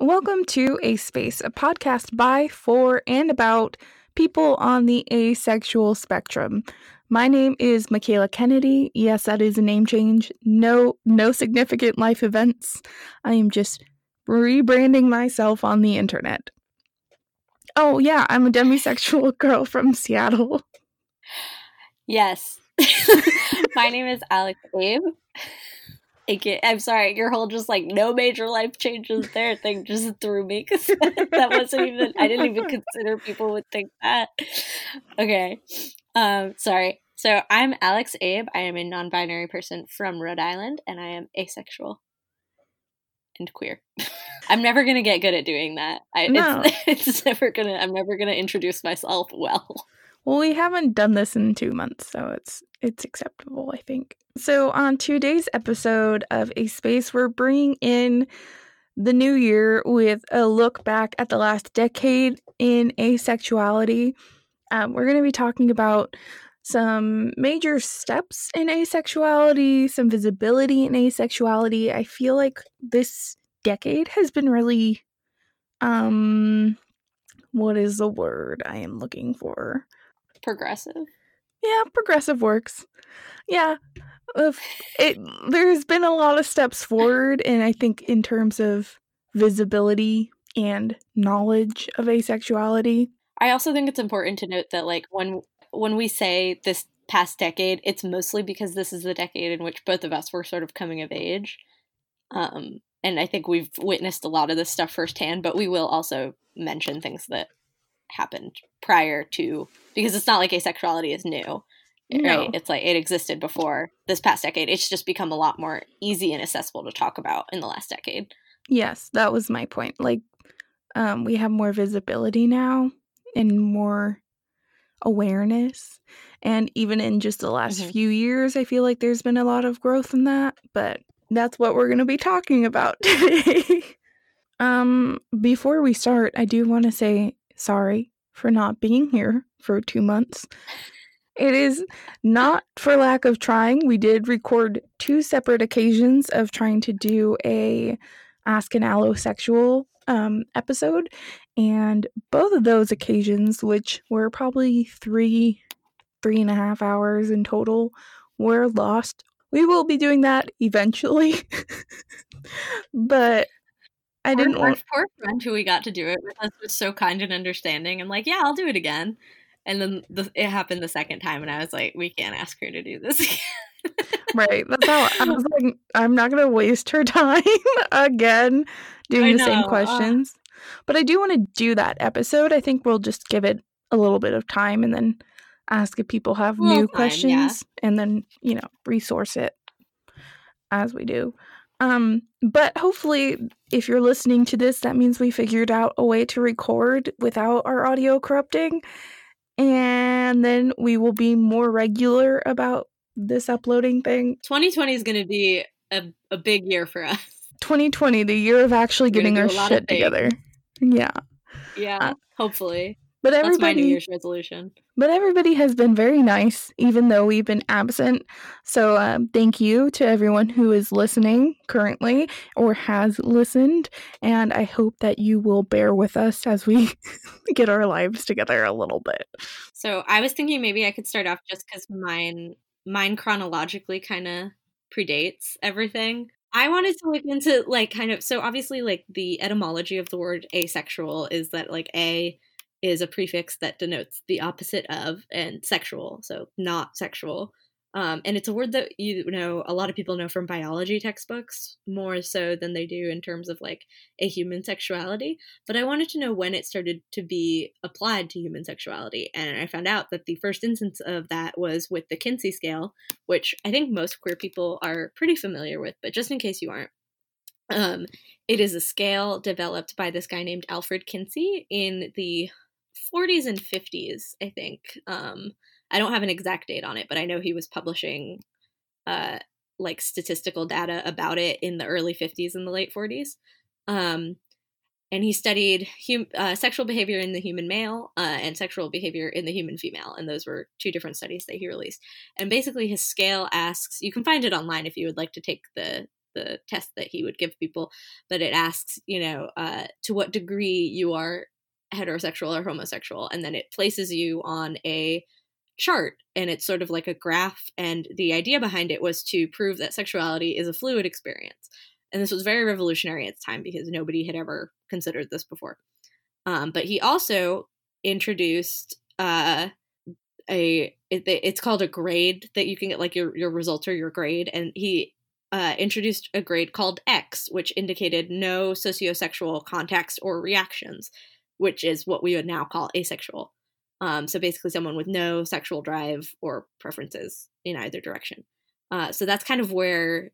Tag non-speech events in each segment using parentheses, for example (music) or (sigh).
Welcome to A Space, a podcast by, for, and about people on the asexual spectrum. My name is Mikayla Kennedy. Yes, that is a name change. No, no significant life events. I am just rebranding myself on the internet. Oh yeah, I'm a demisexual (laughs) girl from Seattle. Yes. (laughs) My name is Alex Abe. I'm sorry, your whole just like no major life changes there thing just threw me because (laughs) that wasn't even, I didn't even consider people would think that. Okay. Um, sorry. So I'm Alex Abe. I am a non binary person from Rhode Island and I am asexual and queer. (laughs) I'm never gonna get good at doing that. I, no. it's, (laughs) it's never gonna. I'm never gonna introduce myself well. Well, we haven't done this in two months, so it's it's acceptable, I think. So on today's episode of A Space, we're bringing in the new year with a look back at the last decade in asexuality. Um, we're going to be talking about some major steps in asexuality, some visibility in asexuality. I feel like this decade has been really um what is the word I am looking for? Progressive. Yeah, progressive works. Yeah. It there's been a lot of steps forward and I think in terms of visibility and knowledge of asexuality. I also think it's important to note that like when when we say this past decade, it's mostly because this is the decade in which both of us were sort of coming of age. Um, and I think we've witnessed a lot of this stuff firsthand, but we will also mention things that happened prior to because it's not like asexuality is new. No. Right? It's like it existed before this past decade. It's just become a lot more easy and accessible to talk about in the last decade. Yes, that was my point. Like um we have more visibility now and more awareness. And even in just the last mm-hmm. few years, I feel like there's been a lot of growth in that. But that's what we're going to be talking about (laughs) today. um, before we start, I do want to say sorry for not being here for two months. It is not for lack of trying. We did record two separate occasions of trying to do a Ask an Allosexual um, episode, and both of those occasions, which were probably three, three and a half hours in total, were lost. We will be doing that eventually, (laughs) but I didn't our, want. Our poor friend who we got to do it with us was so kind and understanding. I'm like, yeah, I'll do it again. And then the, it happened the second time, and I was like, we can't ask her to do this (laughs) again. right. That's how I was like, I'm not going to waste her (laughs) time again doing I the know. same questions. Uh, but I do want to do that episode. I think we'll just give it a little bit of time and then ask if people have new time, questions yeah. and then, you know, resource it as we do. Um, but hopefully, if you're listening to this, that means we figured out a way to record without our audio corrupting. And then we will be more regular about this uploading thing. 2020 is going to be a, a big year for us. 2020, the year of actually getting our shit together. Yeah. Yeah, uh, hopefully. But everybody, That's my New Year's resolution. But everybody has been very nice, even though we've been absent. So um, thank you to everyone who is listening currently or has listened. And I hope that you will bear with us as we (laughs) get our lives together a little bit. So I was thinking maybe I could start off just because mine, mine chronologically kind of predates everything. I wanted to look into like kind of so obviously like the etymology of the word asexual is that like a is a prefix that denotes the opposite of and sexual, so not sexual. Um, and it's a word that you know a lot of people know from biology textbooks more so than they do in terms of like a human sexuality. But I wanted to know when it started to be applied to human sexuality, and I found out that the first instance of that was with the Kinsey scale, which I think most queer people are pretty familiar with. But just in case you aren't, um, it is a scale developed by this guy named Alfred Kinsey in the 40s and 50s, I think. Um, I don't have an exact date on it, but I know he was publishing uh, like statistical data about it in the early 50s and the late 40s. Um, and he studied hum- uh, sexual behavior in the human male uh, and sexual behavior in the human female. And those were two different studies that he released. And basically, his scale asks you can find it online if you would like to take the the test that he would give people, but it asks, you know, uh, to what degree you are heterosexual or homosexual, and then it places you on a chart and it's sort of like a graph and the idea behind it was to prove that sexuality is a fluid experience. And this was very revolutionary at the time because nobody had ever considered this before. Um, but he also introduced uh, a it, it's called a grade that you can get like your your results or your grade and he uh, introduced a grade called X, which indicated no sociosexual context or reactions, which is what we would now call asexual. Um, so basically, someone with no sexual drive or preferences in either direction. Uh, so that's kind of where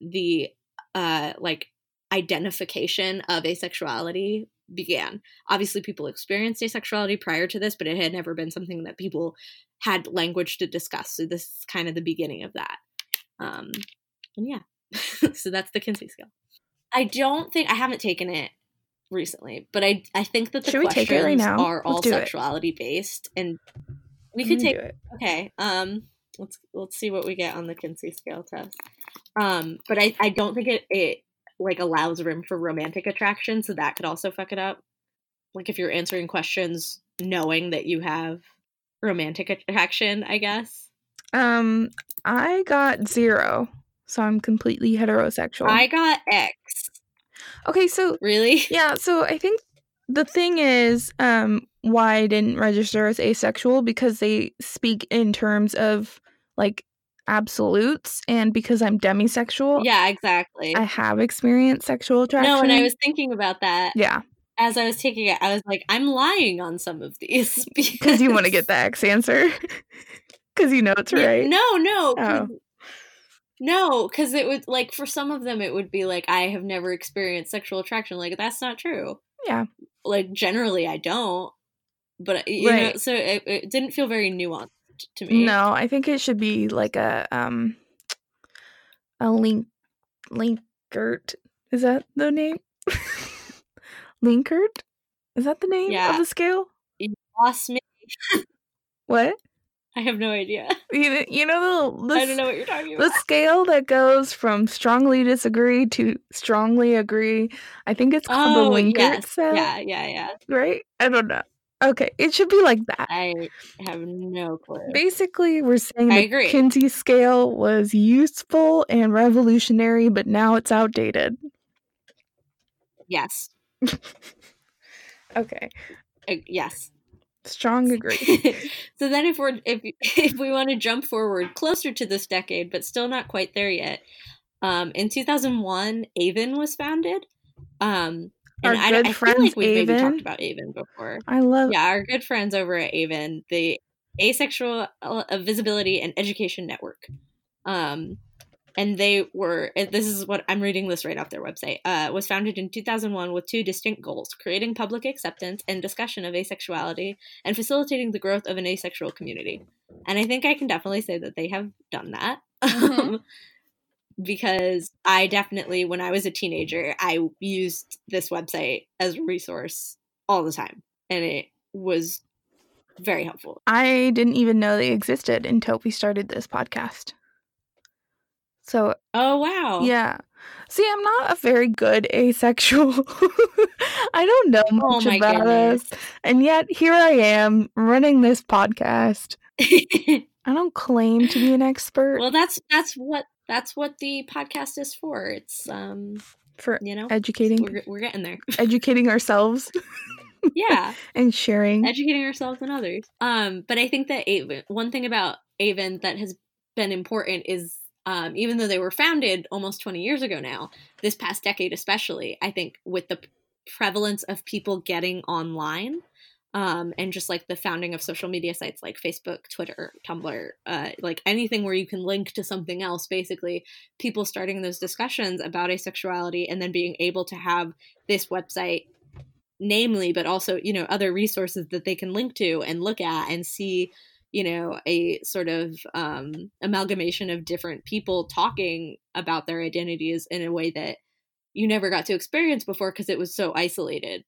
the uh, like identification of asexuality began. Obviously, people experienced asexuality prior to this, but it had never been something that people had language to discuss. So this is kind of the beginning of that. Um, and yeah, (laughs) so that's the Kinsey scale. I don't think I haven't taken it recently, but I I think that the Should questions right are all sexuality it. based, and we could take it. Okay, um, let's let's see what we get on the Kinsey scale test. Um, but I I don't think it it like allows room for romantic attraction, so that could also fuck it up. Like if you're answering questions knowing that you have romantic attraction, I guess. Um, I got zero, so I'm completely heterosexual. I got X. Okay, so really, (laughs) yeah. So I think the thing is, um, why I didn't register as asexual because they speak in terms of like absolutes and because I'm demisexual. Yeah, exactly. I have experienced sexual attraction. No, and I was thinking about that. Yeah. As I was taking it, I was like, I'm lying on some of these (laughs) (laughs) because you want to get the X answer. Because you know it's right. No, no. Oh. No, because it would like for some of them it would be like I have never experienced sexual attraction. Like that's not true. Yeah. Like generally I don't. But you right. know, so it, it didn't feel very nuanced to me. No, I think it should be like a um a link Likert. Is that the name? linkert? Is that the name (laughs) yeah. of the scale? You lost me. (laughs) what? (laughs) I have no idea. (laughs) You, you know the, the I don't know what you're talking about. The scale that goes from strongly disagree to strongly agree. I think it's called oh, the Likert yes. scale. Yeah, yeah, yeah. Right? I don't know. Okay, it should be like that. I have no clue. Basically, we're saying the. Kinsey scale was useful and revolutionary, but now it's outdated. Yes. (laughs) okay. Uh, yes. Strong agree. (laughs) so then if we're if if we want to jump forward closer to this decade but still not quite there yet. Um, in 2001 Aven was founded. Um, and our I, good I friends feel like we've Aven. maybe talked about Aven before. I love Yeah, our good friends over at Aven, the Asexual uh, Visibility and Education Network. Um and they were this is what i'm reading this right off their website uh, was founded in 2001 with two distinct goals creating public acceptance and discussion of asexuality and facilitating the growth of an asexual community. And i think i can definitely say that they have done that. Mm-hmm. (laughs) because i definitely when i was a teenager i used this website as a resource all the time. And it was very helpful. I didn't even know they existed until we started this podcast so, oh wow. Yeah. See, I'm not a very good asexual. (laughs) I don't know oh much oh about goodness. us. And yet here I am running this podcast. (laughs) I don't claim to be an expert. Well, that's that's what that's what the podcast is for. It's um for you know educating. We're, we're getting there. (laughs) educating ourselves. yeah, and sharing, educating ourselves and others. Um, but I think that Aven, one thing about Aven that has been important is um, even though they were founded almost 20 years ago now, this past decade especially, I think with the prevalence of people getting online um, and just like the founding of social media sites like Facebook, Twitter, Tumblr, uh, like anything where you can link to something else, basically, people starting those discussions about asexuality and then being able to have this website namely but also you know other resources that they can link to and look at and see you know a sort of um, amalgamation of different people talking about their identities in a way that you never got to experience before because it was so isolated.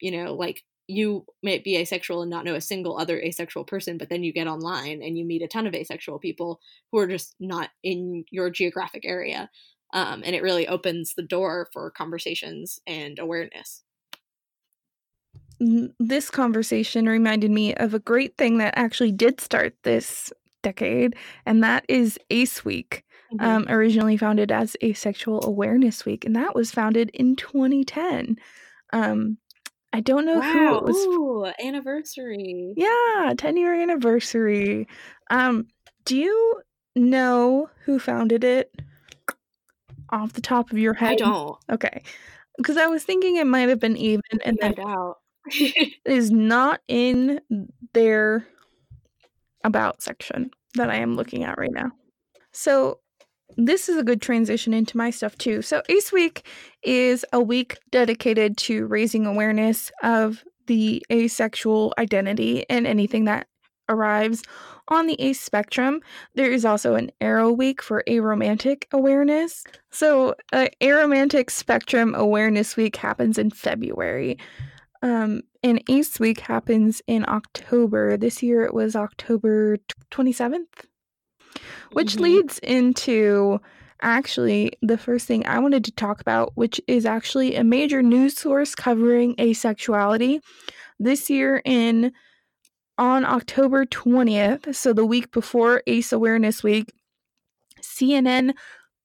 You know like you might be asexual and not know a single other asexual person but then you get online and you meet a ton of asexual people who are just not in your geographic area um, and it really opens the door for conversations and awareness this conversation reminded me of a great thing that actually did start this decade, and that is ACE Week, mm-hmm. um, originally founded as Asexual Awareness Week, and that was founded in 2010. Um, I don't know wow. who it was. Ooh, anniversary. Yeah, 10 year anniversary. Um, do you know who founded it off the top of your head? I don't. Okay. Because I was thinking it might have been even, and then out. (laughs) is not in their about section that I am looking at right now. So this is a good transition into my stuff too. So ACE Week is a week dedicated to raising awareness of the asexual identity and anything that arrives on the ACE spectrum. There is also an Aro Week for aromantic awareness. So, uh, Aromantic Spectrum Awareness Week happens in February. Um, and ACE Week happens in October. This year it was October 27th, which mm-hmm. leads into actually the first thing I wanted to talk about, which is actually a major news source covering asexuality. This year in on October 20th, so the week before ACE Awareness Week, CNN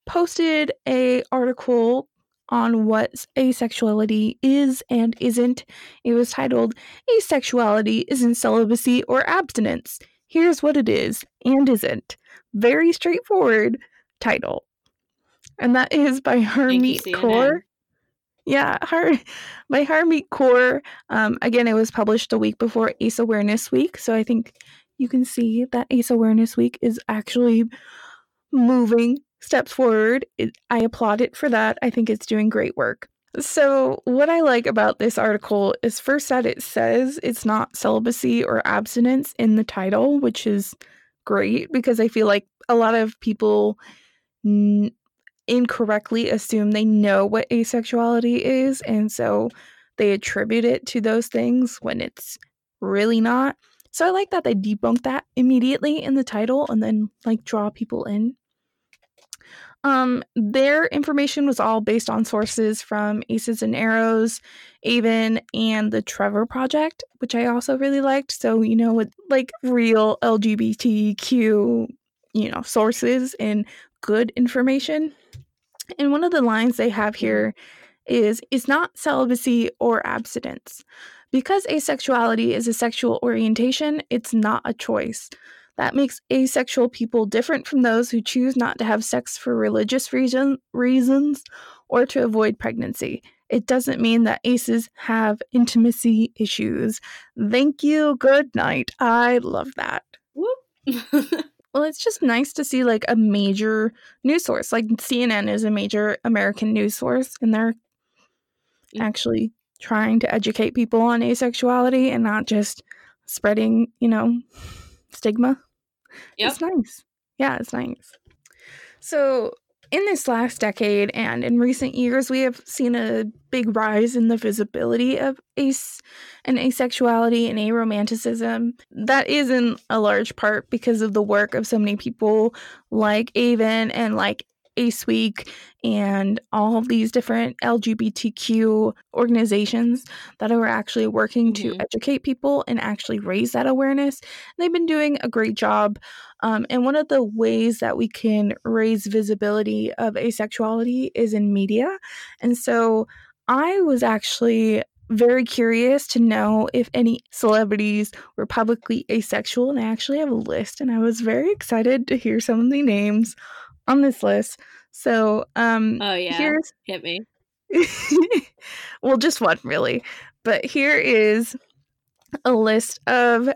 posted a article on what asexuality is and isn't. It was titled Asexuality Isn't Celibacy or Abstinence. Here's what it is and isn't. Very straightforward title. And that is by Harmeet Kaur. Yeah, Har- by Harmeet Kaur. Um, again, it was published a week before ACE Awareness Week. So I think you can see that ACE Awareness Week is actually moving steps forward. It, I applaud it for that. I think it's doing great work. So, what I like about this article is first that it says it's not celibacy or abstinence in the title, which is great because I feel like a lot of people n- incorrectly assume they know what asexuality is. And so they attribute it to those things when it's really not. So, I like that they debunk that immediately in the title and then like draw people in. Um, their information was all based on sources from Aces and Arrows, Aven, and the Trevor Project, which I also really liked. So, you know, with like real LGBTQ, you know, sources and good information. And one of the lines they have here is it's not celibacy or abstinence. Because asexuality is a sexual orientation, it's not a choice. That makes asexual people different from those who choose not to have sex for religious reason, reasons or to avoid pregnancy. It doesn't mean that aces have intimacy issues. Thank you. Good night. I love that. (laughs) well, it's just nice to see like a major news source. Like CNN is a major American news source, and they're actually trying to educate people on asexuality and not just spreading, you know, stigma. Yep. It's nice. Yeah, it's nice. So, in this last decade and in recent years, we have seen a big rise in the visibility of ace and asexuality and aromanticism. That is in a large part because of the work of so many people like Aven and like Ace Week and all of these different LGBTQ organizations that are actually working mm-hmm. to educate people and actually raise that awareness. they've been doing a great job. Um, and one of the ways that we can raise visibility of asexuality is in media. And so I was actually very curious to know if any celebrities were publicly asexual, and I actually have a list, and I was very excited to hear some of the names on this list. So, um, oh yeah, here's hit me. (laughs) well, just one really, but here is a list of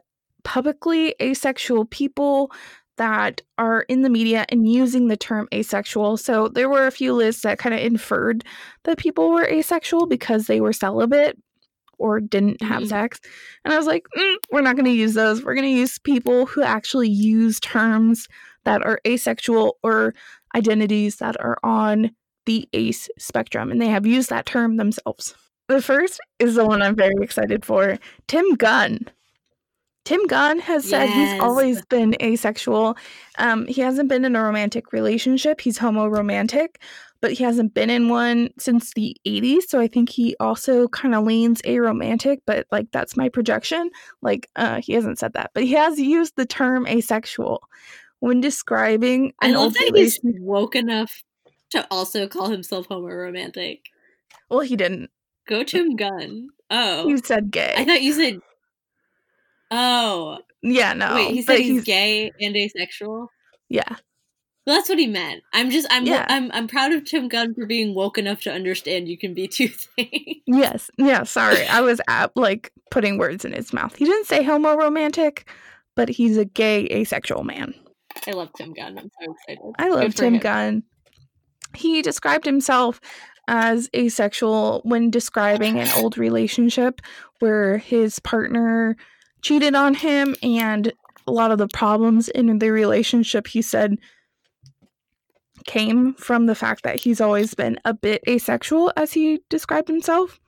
publicly asexual people that are in the media and using the term asexual. So there were a few lists that kind of inferred that people were asexual because they were celibate or didn't have mm-hmm. sex. And I was like, mm, we're not going to use those. We're going to use people who actually use terms that are asexual or identities that are on the ACE spectrum, and they have used that term themselves. The first is the one I'm very excited for Tim Gunn. Tim Gunn has said yes. he's always been asexual. Um, he hasn't been in a romantic relationship, he's homo romantic, but he hasn't been in one since the 80s. So I think he also kind of leans aromantic, but like that's my projection. Like uh, he hasn't said that, but he has used the term asexual when describing. I love that he's woke enough to also call himself homoromantic. Well, he didn't. Go to Tim Gunn. Oh. You said gay. I thought you said. Oh. Yeah, no. Wait, he said he's, he's, gay and asexual? Yeah. Well, that's what he meant. I'm just I'm yeah. I'm I'm proud of Tim Gunn for being woke enough to understand you can be two (laughs) things. Yes. Yeah, sorry. I was at like putting words in his mouth. He didn't say homo romantic, but he's a gay asexual man. I love Tim Gunn. I'm so excited. I love Tim him. Gunn. He described himself as asexual when describing an old relationship where his partner cheated on him and a lot of the problems in the relationship he said came from the fact that he's always been a bit asexual as he described himself.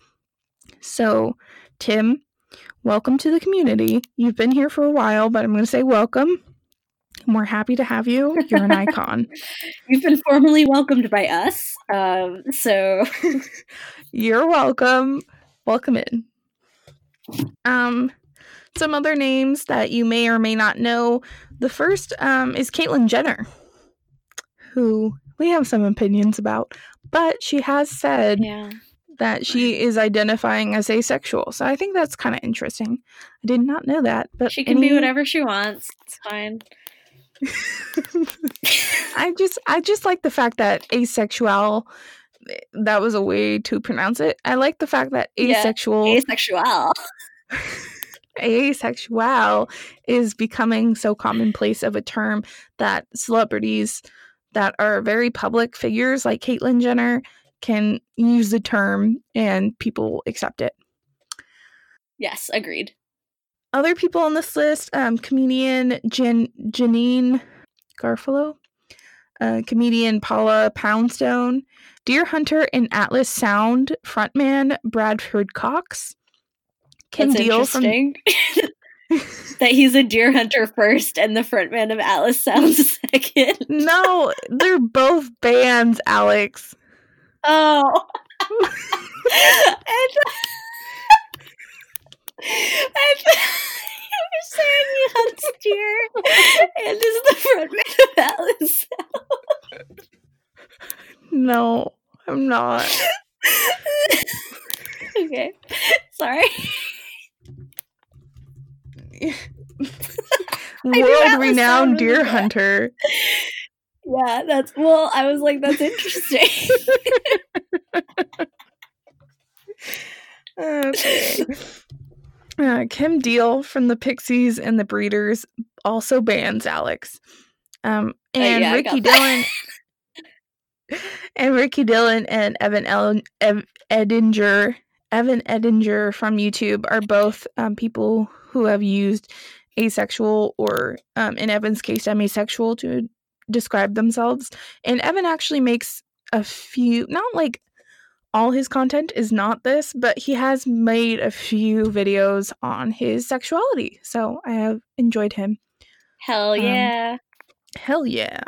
So, Tim, welcome to the community. You've been here for a while, but I'm going to say welcome. We're happy to have you. You're an icon. (laughs) You've been formally welcomed by us. Um, so (laughs) you're welcome. Welcome in. Um, some other names that you may or may not know. The first um, is Caitlyn Jenner, who we have some opinions about, but she has said yeah. that she is identifying as asexual. So I think that's kind of interesting. I did not know that, but she can any... be whatever she wants. It's fine. (laughs) I just I just like the fact that asexual that was a way to pronounce it. I like the fact that asexual yeah, asexual asexual is becoming so commonplace of a term that celebrities that are very public figures like Caitlyn Jenner can use the term and people accept it. Yes, agreed other people on this list um, comedian Jan- Janeane Garofalo, uh, comedian Paula Poundstone, Deer Hunter and Atlas Sound frontman Bradford Cox, Kim That's Deal from. (laughs) that he's a deer hunter first and the frontman of Atlas Sound (laughs) second. no, they're both bands, Alex. Oh. (laughs) and, (laughs) and you were saying he hunts deer and is the frontman of Atlas No, I'm not. (laughs) okay. Sorry. World renowned deer hunter. Yeah, that's well, I was like, that's interesting. (laughs) okay. Uh, Kim Deal from the Pixies and the Breeders also bans Alex. Um, oh, and uh, yeah, Ricky Dillon (laughs) and Ricky Dillon and Evan El- Ev- Edinger, Evan Edinger from YouTube are both um, people who have used asexual or, um, in Evan's case, demisexual to describe themselves. And Evan actually makes a few, not like all his content is not this, but he has made a few videos on his sexuality. So I have enjoyed him. Hell um, yeah. Um, hell yeah.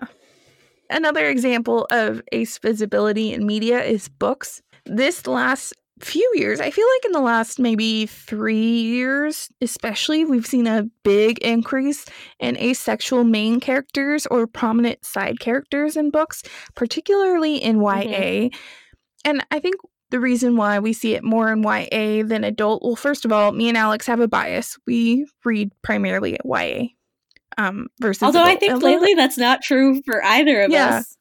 Another example of ace visibility in media is books. This last few years, I feel like in the last maybe three years, especially, we've seen a big increase in asexual main characters or prominent side characters in books, particularly in YA. Mm-hmm and I think the reason why we see it more in YA than adult, well, first of all, me and Alex have a bias. We read primarily at YA. Um, versus although adult. I think lately that's not true for either of yeah, us.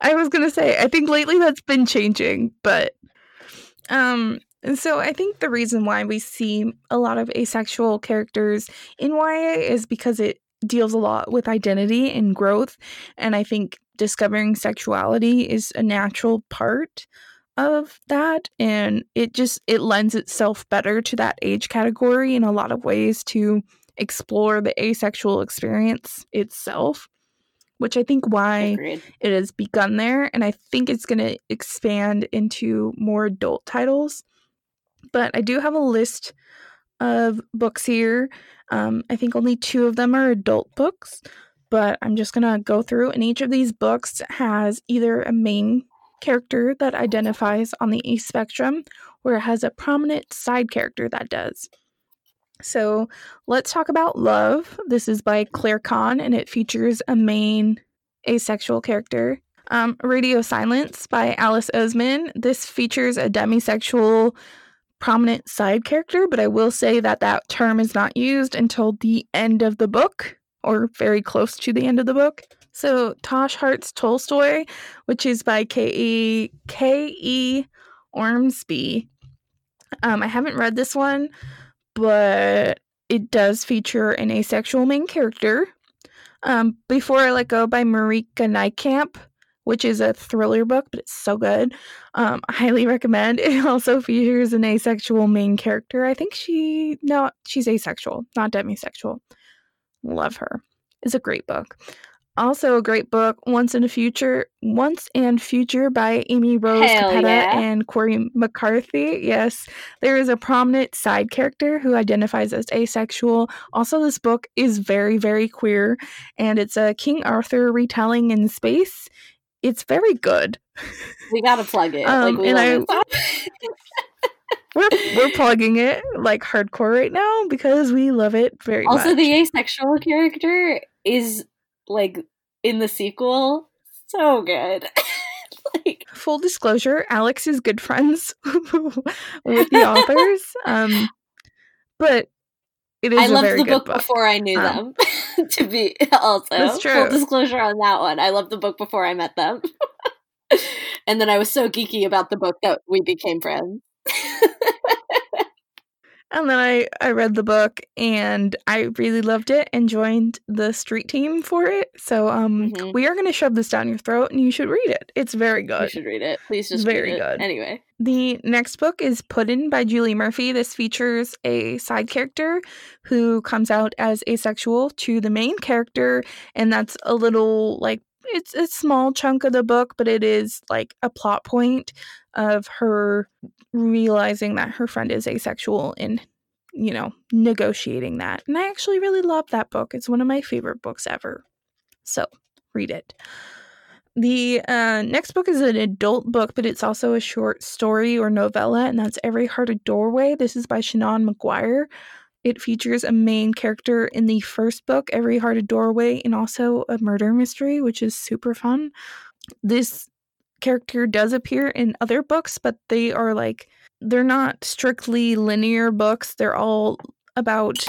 I was gonna say I think lately that's been changing, but um, and so I think the reason why we see a lot of asexual characters in YA is because it deals a lot with identity and growth, and I think discovering sexuality is a natural part of that and it just it lends itself better to that age category in a lot of ways to explore the asexual experience itself which i think why Agreed. it has begun there and i think it's going to expand into more adult titles but i do have a list of books here um, i think only two of them are adult books but i'm just going to go through and each of these books has either a main character that identifies on the A spectrum, or it has a prominent side character that does. So let's talk about Love. This is by Claire Kann, and it features a main asexual character. Um, Radio Silence by Alice Oseman. This features a demisexual prominent side character, but I will say that that term is not used until the end of the book or very close to the end of the book. So Tash Hearts Tolstoy, which is by K.E. K.E. Ormsbee. Um, I haven't read this one, but it does feature an asexual main character. Um, Before I Let Go by Marieke Nijkamp, which is a thriller book, but it's so good. Um, I highly recommend. (laughs) It also features an asexual main character. I think she no, she's asexual, not demisexual. Love her. It's a great book. Also a great book, Once in a Future, Once and Future by Amy Rose Hell Capetta yeah. and Cori McCarthy. Yes, there is a prominent side character who identifies as asexual. Also, this book is very, very queer, and it's a King Arthur retelling in space. It's very good. We gotta plug it. Um, like and I- it. (laughs) We're we're plugging it like hardcore right now because we love it very also, much. the asexual character is like in the sequel so good. (laughs) like Full disclosure, Alex is good friends (laughs) with the authors. (laughs) Um, but it is I a loved the book, book. before I knew Um, them. to be also full disclosure on that one. I loved the book before I met them. and then I was so geeky about the book that we became friends. And then I, I read the book and I really loved it and joined the street team for it. So um Mhm. we are gonna shove this down your throat and you should read it. It's very good. you should read it. Please just Very read it. good. Anyway. The next book is Puddin' by Julie Murphy. This features a side character who comes out as asexual to the main character, and that's a little like it's a small chunk of the book, but it is like a plot point of her realizing that her friend is asexual and you know negotiating that. And I actually really love that book. It's one of my favorite books ever. So read it. The uh, next book is an adult book, but it's also a short story or novella, and that's Every Heart a Doorway. This is by Seanan McGuire. It features a main character in the first book, Every Heart a Doorway, and also a murder mystery, which is super fun. This character does appear in other books, but they are like, they're not strictly linear books. They're all about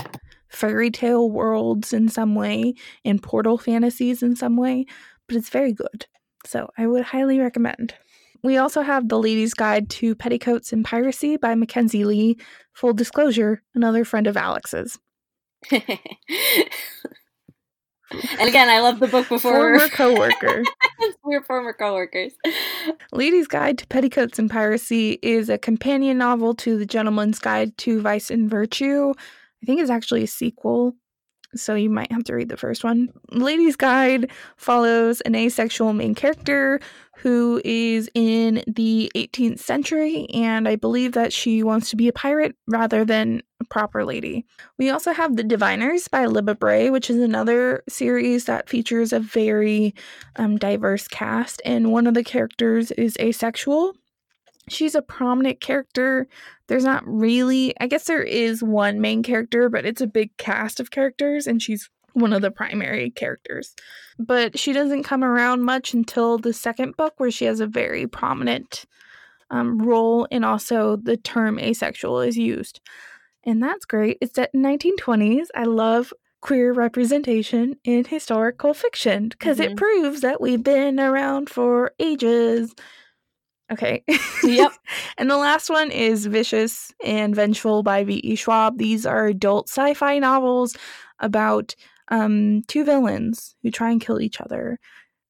fairy tale worlds in some way and portal fantasies in some way, but it's very good. So I would highly recommend. We also have The Lady's Guide to Petticoats and Piracy by Mackenzi Lee. Full disclosure, another friend of Alex's. (laughs) and again, I love the book before Former (laughs) coworker. We're former coworkers. Lady's Guide to Petticoats and Piracy is a companion novel to The Gentleman's Guide to Vice and Virtue. I think it's actually a sequel, so you might have to read the first one. Lady's Guide follows an asexual main character who is in the 18th century, and I believe that she wants to be a pirate rather than a proper lady. We also have The Diviners by Libba Bray, which is another series that features a very um, diverse cast, and one of the characters is asexual. She's a prominent character. There's not really, I guess there is one main character, but it's a big cast of characters, and she's one of the primary characters. But she doesn't come around much until the second book, where she has a very prominent um, role, and also the term asexual is used. And that's great. It's set in 1920s. I love queer representation in historical fiction because it Mhm. proves that we've been around for ages. Okay. Yep. (laughs) and the last one is Vicious and Vengeful by V.E. Schwab. These are adult sci fi novels about um, two villains who try and kill each other.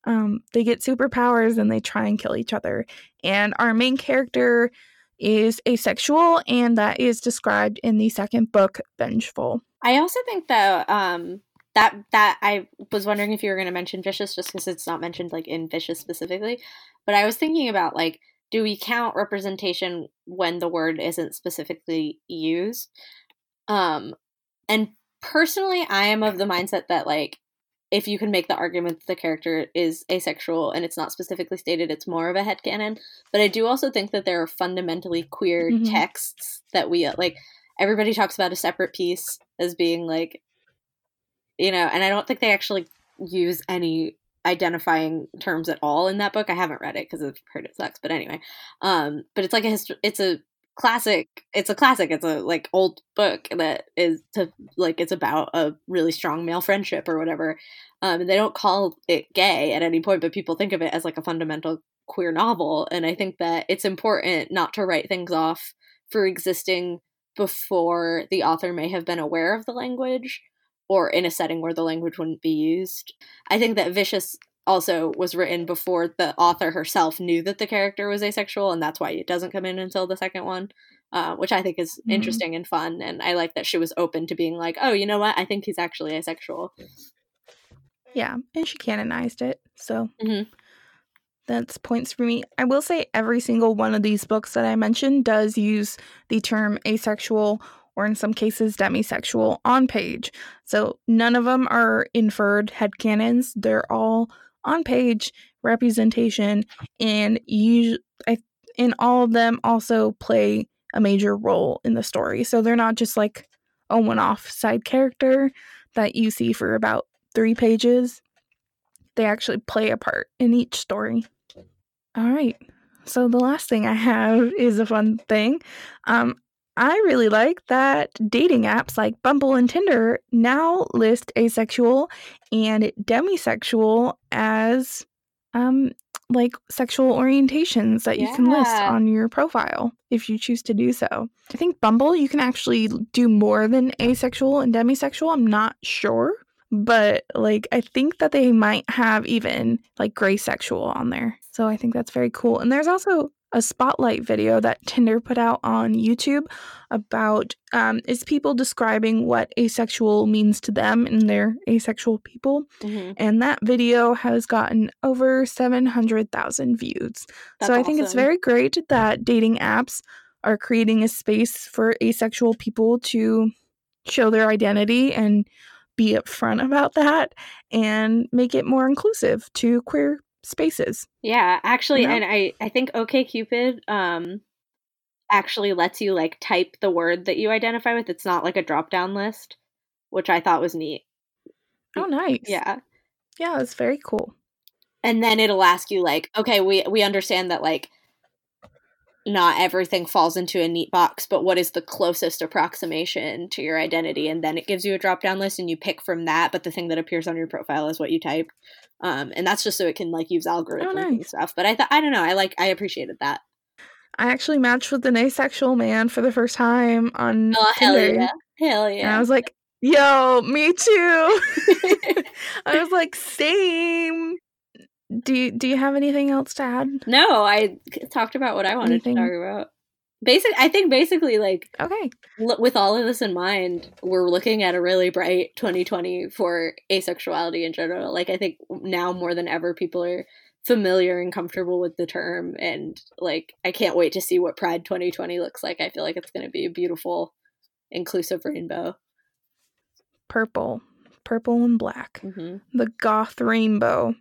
Um, they get superpowers and they try and kill each other. And our main character is asexual, and that is described in the second book, Vengeful. I also think that um that that I was wondering if you were going to mention vicious just because it's not mentioned like in vicious specifically, but I was thinking about like do we count representation when the word isn't specifically used? Um and personally I am of the mindset that like if you can make the argument that the character is asexual and it's not specifically stated, it's more of a head headcanon. But I do also think that there are fundamentally queer mm-hmm. texts that we like. Everybody talks about a Separate Peace as being like, you know, and I don't think they actually use any identifying terms at all in that book. I haven't read it because I've heard it sucks, but anyway, um, but it's like a hist- it's a classic it's a classic it's a like old book that is to like it's about a really strong male friendship or whatever. Um and they don't call it gay at any point but people think of it as like a fundamental queer novel. And i think that it's important not to write things off for existing before the author may have been aware of the language or in a setting where the language wouldn't be used i think that vicious also was written before the author herself knew that the character was asexual, and that's why it doesn't come in until the second one, uh, which I think is mm-hmm. interesting and fun. And I like that she was open to being like, oh, you know what? I think he's actually asexual. Yeah, and she canonized it. So mm-hmm. that's points for me. I will say every single one of these books that I mentioned does use the term asexual or in some cases demisexual on page. So none of them are inferred headcanons. They're all on page representation and you I, in all of them also play a major role in the story. So they're not just like a one-off side character that you see for about three pages. They actually play a part in each story. All right. So the last thing i have is a fun thing. Um, I really like that dating apps like Bumble and Tinder now list asexual and demisexual as um like sexual orientations that yeah. you can list on your profile if you choose to do so. I think Bumble you can actually do more than asexual and demisexual. I'm not sure, but like I think that they might have even like gray sexual on there. So I think that's very cool. And there's also a spotlight video that Tinder put out on YouTube about um, is people describing what asexual means to them and their asexual people. Mm-hmm. And that video has gotten over 700,000 views. That's so I think it's very great that dating apps are creating a space for asexual people to show their identity and be upfront about that and make it more inclusive to queer spaces. Yeah, actually, you know? and I I think OKCupid um actually lets you like type the word that you identify with. It's not like a drop down list, which I thought was neat. Oh, nice. Yeah. Yeah, it's very cool. And then it'll ask you like, okay, we we understand that like not everything falls into a neat box, but what is the closest approximation to your identity? And then it gives you a drop down list and you pick from that, but the thing that appears on your profile is what you type. Um, and that's just so it can like use algorithms oh, nice. and stuff. But I thought I don't know, I like I appreciated that. I actually matched with an asexual man for the first time on Oh hell Tinder. yeah. Hell yeah. And I was like, yo, me too. (laughs) I was like, same do you do you have anything else to add? No, I talked about what I wanted anything? to talk about. Basic, I think basically like okay. L- with all of this in mind, we're looking at a really bright 2020 for asexuality in general. Like I think now more than ever, people are familiar and comfortable with the term, and like I can't wait to see what Pride 2020 looks like. I feel like it's going to be a beautiful, inclusive rainbow. Purple, purple and black, mm-hmm. the goth rainbow.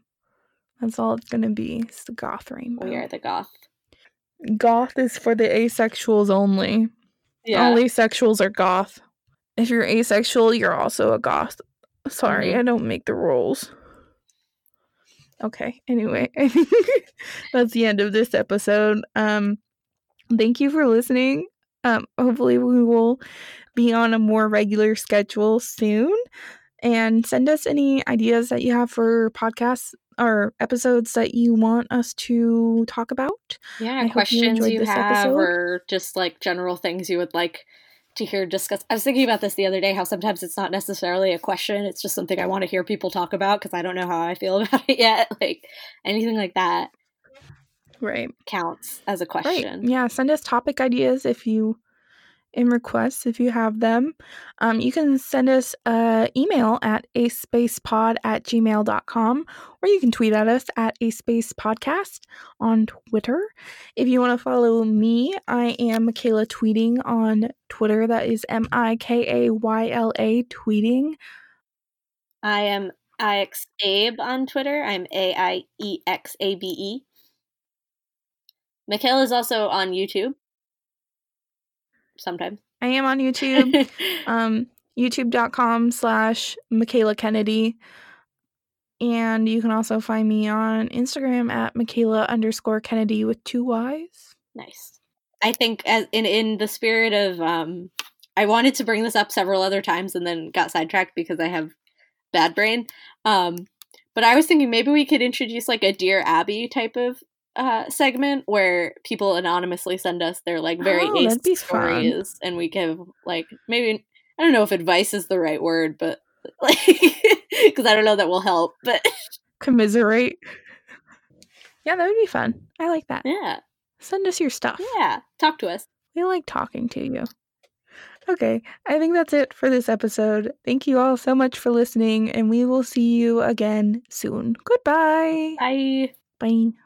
That's all it's gonna be. It's the goth rainbow. We are the goth. Goth is for the asexuals only. Yeah. All asexuals are goth. If you're asexual, you're also a goth. Sorry, mm-hmm. I don't make the rules. Okay, anyway, I (laughs) think that's the end of this episode. Um thank you for listening. Um hopefully we will be on a more regular schedule soon and send us any ideas that you have for podcasts or episodes that you want us to talk about. Yeah, I questions you, you have episode. or just like general things you would like to hear discussed. I was thinking about this the other day how sometimes it's not necessarily a question, it's just something I want to hear people talk about because I don't know how I feel (laughs) about it yet. Like anything like that. Right. Counts as a question. Right. Yeah, send us topic ideas if you in requests if you have them. Um, you can send us an email at aspacepod at gmail.com or you can tweet at us at aspacepodcast on Twitter. If you want to follow me, I am Mikayla Tweeting on Twitter. That is M I K A Y L A Tweeting. I am Abe on Twitter. I'm A I E X A B E. Mikayla is also on YouTube. Sometimes. I am on YouTube. (laughs) um, youtube.com slash Mikayla Kennedy. And you can also find me on Instagram at Mikayla underscore Kennedy with two Y's. Nice. I think as in in the spirit of um I wanted to bring this up several other times and then got sidetracked because I have bad brain. Um but I was thinking maybe we could introduce like a Dear Abby type of uh, segment where people anonymously send us their like very Oh, ace stories, fun. and we give like maybe I don't know if advice is the right word, but (laughs) like because I don't know that will help. But (laughs) Commiserate. Yeah, that would be fun. I like that. yeah, Send us your stuff. yeah, talk to us. We like talking to you. Okay, I think that's it for this episode. Thank you all so much for listening, and we will see you again soon. Goodbye. Bye. Bye.